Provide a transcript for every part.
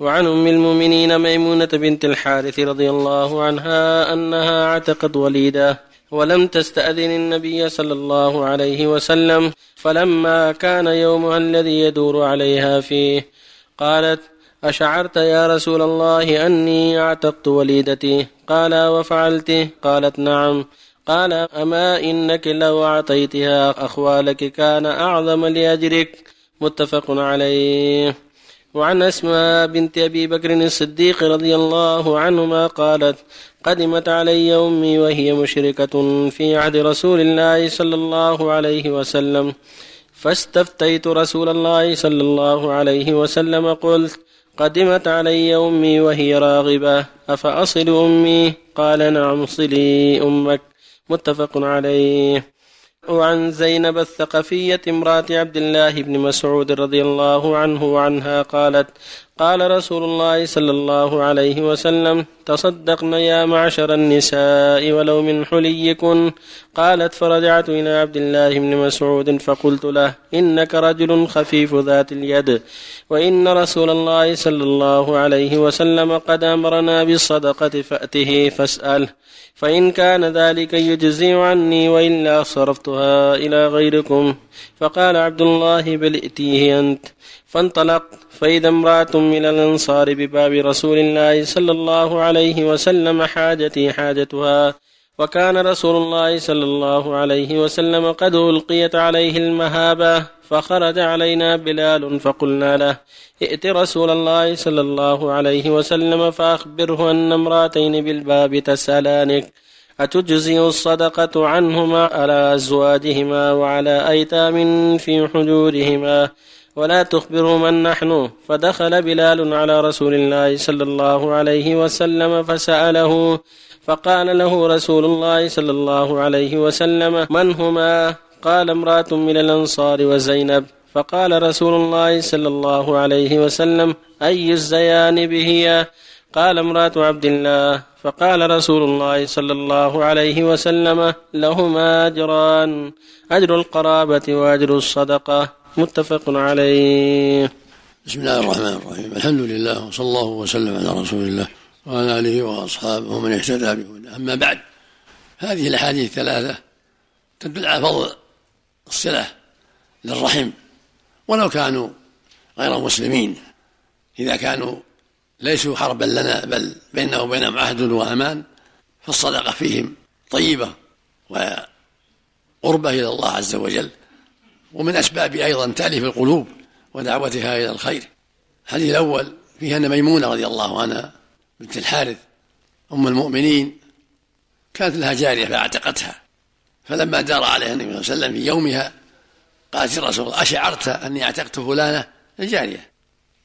وعن أم المؤمنين ميمونة بنت الحارث رضي الله عنها أنها اعتقت وليده ولم تستأذن النبي صلى الله عليه وسلم فلما كان يومها الذي يدور عليها فيه قالت أشعرت يا رسول الله أني أعتقت وليدتي؟ قال وفعلت؟ قالت نعم. قال أما إنك لو أعطيتها أخوالك كان أعظم لأجرك. متفق عليه. وعن أسماء بنت أبي بكر الصديق رضي الله عنهما قالت قدمت علي أمي وهي مشركة في عهد رسول الله صلى الله عليه وسلم. فاستفتيت رسول الله صلى الله عليه وسلم قلت قدمت علي أمي وهي راغبة أفأصل أمي؟ قال نعم صلي أمك. متفق عليه. وعن زينب الثقفية امرأة عبد الله بن مسعود رضي الله عنه وعنها قالت قال رسول الله صلى الله عليه وسلم تصدقن يا معشر النساء ولو من حليكن. قالت فرجعت إلى عبد الله بن مسعود فقلت له إنك رجل خفيف ذات اليد وإن رسول الله صلى الله عليه وسلم قد أمرنا بالصدقة فأته فاسأله فإن كان ذلك يجزي عني وإلا صرفتها إلى غيركم. فقال عبد الله بل ائتيه أنت. فانطلقت فإذا امرأة من الأنصار بباب رسول الله صلى الله عليه وسلم حاجتي حاجتها وكان رسول الله صلى الله عليه وسلم قد ألقيت عليه المهابة فخرج علينا بلال فقلنا له ائت رسول الله صلى الله عليه وسلم فأخبره أن امرأتين بالباب تسألانك أتجزي الصدقة عنهما على أزواجهما وعلى أيتام في حجورهما؟ ولا تخبروا من نحن. فدخل بلال على رسول الله صلى الله عليه وسلم فسأله فقال له رسول الله صلى الله عليه وسلم من هما؟ قال امرأة من الأنصار وزينب. فقال رسول الله صلى الله عليه وسلم أي الزيان هي؟ قال امرأة عبد الله. فقال رسول الله صلى الله عليه وسلم لهما أجران أجر القرابة وأجر الصدقة. متفق عليه. بسم الله الرحمن الرحيم. الحمد لله وصلى الله وسلم على رسول الله وعلى آله وأصحابه ومن اهتدى بهداه. أما بعد هذه الأحاديث الثلاثة تدل على فضل الصلة للرحم ولو كانوا غير مسلمين. إذا كانوا ليسوا حربا لنا بل بيننا وبينهم عهد وأمان فالصدقة فيهم طيبة وقربة إلى الله عز وجل. ومن أسباب أيضا تأليف القلوب ودعوتها إلى الخير. الحديث الأول فيه أن ميمونة رضي الله عنها بنت الحارث أم المؤمنين كانت لها جارية فأعتقتها. فلما دار عليها النبي صلى الله عليه وسلم في يومها قالت الرسول الله أشعرت أني أعتقت فلانة الجارية؟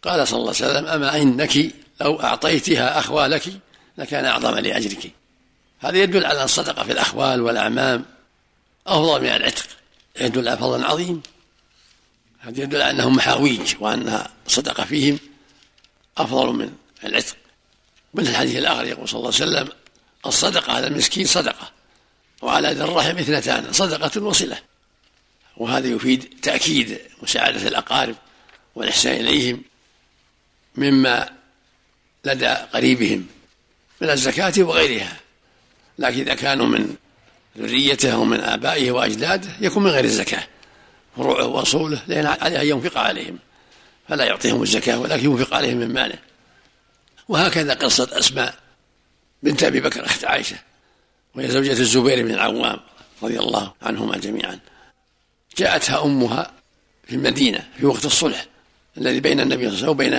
قال صلى الله عليه وسلم أما إنك لو أعطيتها أخوالك لكان أعظم لأجرك. هذا يدل على الصدقة في الأخوال والأعمام أفضل من العتق. يدل على فضل عظيم. هذا يدل على أنهم محاويج وأنها صدقة فيهم أفضل من العتق. من الحديث الآخر يقول صلى الله عليه وسلم الصدقة على المسكين صدقة وعلى ذي الرحم اثنتان صدقة وصلة. وهذا يفيد تأكيد مساعدة الأقارب والإحسان إليهم مما لدى قريبهم من الزكاة وغيرها. لكن إذا كانوا من ذريته أو من آبائه وأجداده يكون من غير الزكاة فروعه وأصوله لأن عليه أن ينفق عليهم. فلا يعطيهم الزكاة ولكن ينفق عليهم من ماله. وهكذا قصة أسماء بنت أبي بكر أخت عائشة وهي زوجة الزبير بن العوام رضي الله عنهما جميعا. جاءتها أمها في المدينة في وقت الصلح الذي بين النبي صلى الله عليه وسلم وبين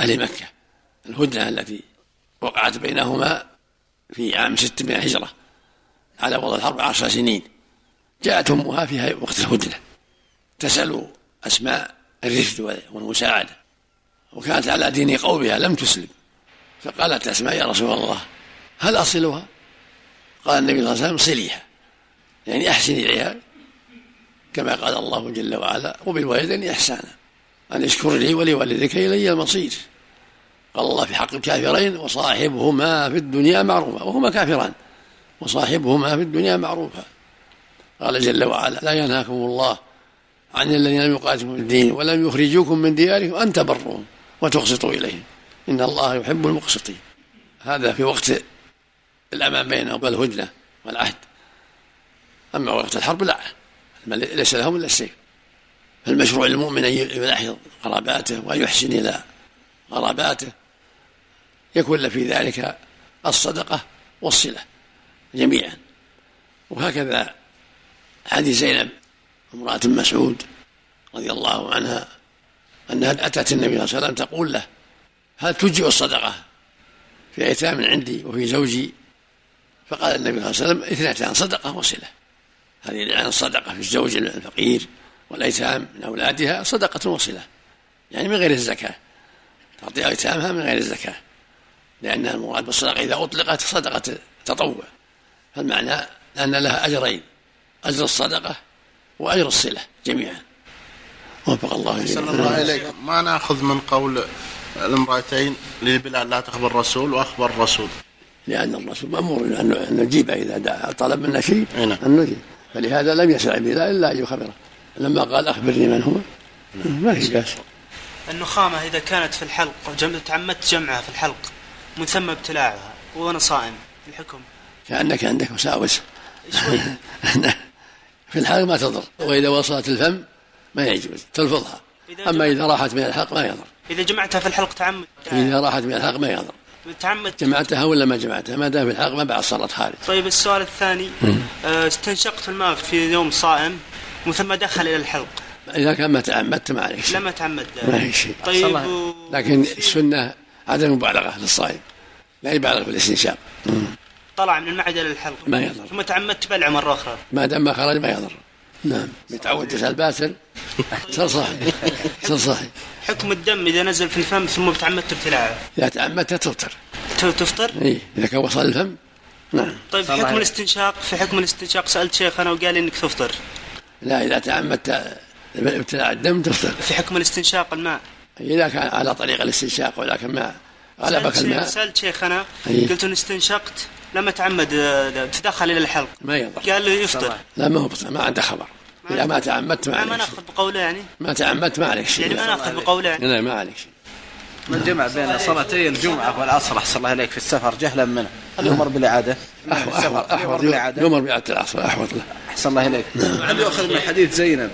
أهل مكة. الهدنة التي وقعت بينهما في عام ست من الهجرة على وضع الحرب عشر سنين. جاءت أمها في وقت الهدنة. تسأل أسماء الرفد والمساعدة. وكانت على دين قومها لم تسلم. فقالت أسماء يا رسول الله هل أصلها؟ قال النبي صلى الله عليه وسلم صليها. يعني أحسن إليها. كما قال الله جل وعلا وبالوالدين إحسانا. أن اشكر لي ولوالديك إلي المصير. قال الله في حق الكافرين وصاحبهما في الدنيا معروفا وهما كافران. وصاحبهما في الدنيا معروفا. قال جل وعلا لا ينهاكم الله عن الذين لم يقاتلوا في الدين ولم يخرجوكم من دياركم أن تبروهم وتقسطوا إليهم. إن الله يحب المقسطين. هذا في وقت الأمان بينهم والهدنة والعهد. أما وقت الحرب لا. ليس لهم إلا السيف. فالمشروع للمؤمن أن يلاحظ قراباته وأن يحسن إلى قراباته يكون في ذلك الصدقة والصلة. جميعا. وهكذا حديث زينب امرأة مسعود رضي الله عنها أنها أتت النبي صلى الله عليه وسلم تقول له هل تجزئ الصدقة في أيتام عندي وفي زوجي؟ فقال النبي صلى الله عليه وسلم اثنتان صدقة وصلة. هذه يعني الصدقة في الزوج الفقير والأيتام من أولادها صدقة وصلة. يعني من غير الزكاة. تعطي أيتامها من غير الزكاة. لأن المراد بالصدقة إذا أطلقت صدقة تطوع. فالمعنى أن لها أجرين أجر الصدقة وأجر الصلة جميعا. وفق الله صلى الله إليك ما نأخذ من قول الامرأتين لبلال لا تخبر الرسول وأخبر الرسول؟ لأن الرسول مأمور أن نجيب إذا طلب منا شيء أن نجيب. فلهذا لم يسع بلال إلا أن يخبره. لما قال أخبرني من هو؟ ما في بأس النخامة إذا كانت في الحلق تعمدت جمعها في الحلق من ثم ابتلاعها وأنا صائم الحكم. كأنك عندك وساوس في الحلق ما تضر. وإذا وصلت الفم ما يجوز. تلفظها أما إذا راحت من الحلق ما يضر. إذا جمعتها في الحلق تعمد. إذا راحت من الحلق ما يضر. تعمد. جمعتها ولا ما جمعتها؟ ما دام في الحلق ما بعد صارت خارج. طيب السؤال الثاني. آه، استنشقت الماء في يوم صائم ومن ثم دخل إلى الحلق. إذا كان ما تعمدت ما عليك شيء. لما تعمد ما في شيء. طيب و... لكن السنة عدم المبالغة للصائم لا يبالغ في الاستنشاق. طلع من المعدة للحلق ما يضر. ثم تعمدت بلع مرة أخرى. ما دام ما خرج ما يضر. نعم. يتعود تسأل باسل. صار صاحي صار صاحي حكم الدم إذا نزل في الفم ثم تعمدت ابتلاعه. إذا تعمدت تفطر. تفطر؟ اي إذا كان وصل الفم. نعم. طيب في حكم الاستنشاق في حكم الاستنشاق سألت شيخ أنا وقال إنك تفطر. لا إذا تعمدت ابتلاع الدم تفطر. في حكم الاستنشاق الماء. إذا كان على طريق الاستنشاق ولكن ما غلبك الماء. سألت شيخ أنا قلت إن استنشقت لما تعمد آه، تدخل إلى الحلق. ما يضر. قال لي يفطر. لا ما هو ما عنده خبر. إذا ما تعمدت ما عليك ما ناخذ بقوله يعني؟ ما تعمدت ما عليك شيء. يعني ما ناخذ بقوله يعني؟ لا ما عليك شيء. من جمع بين صلاتي الجمعة والعصر أحسن الله إليك في السفر جهلا منه. هل يؤمر بالإعادة؟ أحوط أحوط يؤمر بإعادة العصر أحوط له. أحسن الله إليك. هل يؤخذ من حديث زينب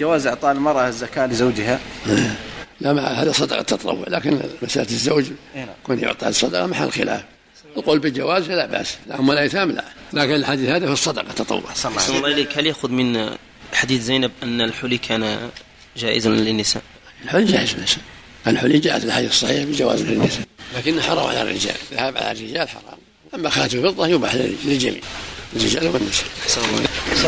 جواز إعطاء المرأة الزكاة لزوجها؟ لا ما هذا صدقة تطوع لكن مسألة الزوج كون يعطى الصدقة محل خلاف. القول بالجواز لا بأس أما الأيتام لا لكن الحديث هذا في الصدقة تطوع صلى الله إليك هل يأخذ من حديث زينب أن الحلي كان جائزا للنساء؟ الحلي جائز للنساء. الحلي جاءت في الحديث الصحيح بجواز للنساء. لكن حرام على الرجال. الذهاب على الرجال حرام. أما خاتم الفضة يباح للجميع. الرجال والنساء صلى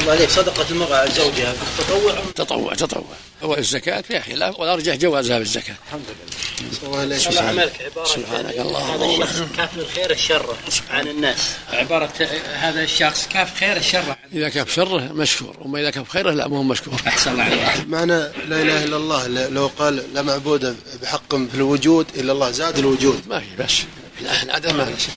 الله عليك صدقة المرأة على زوجها. تطوع؟ تطوع تطوع. هو الزكاة فيها خلاف والأرجح جوازها بالزكاة الحمد لله. صلى الله عليه وسلم عملك عبارة سبحانك اللهم. هذا كاف الخير الشر عن الناس. عبارة هذا الشخص كاف خير الشر إذا كاف شره مشكور وما إذا كاف خيره لا مو مشكور. أحسن الله عليك. معنى لا إله إلا الله لو قال لا معبود بحق في الوجود إلا الله زاد الوجود. ما في بس. العدم ما في.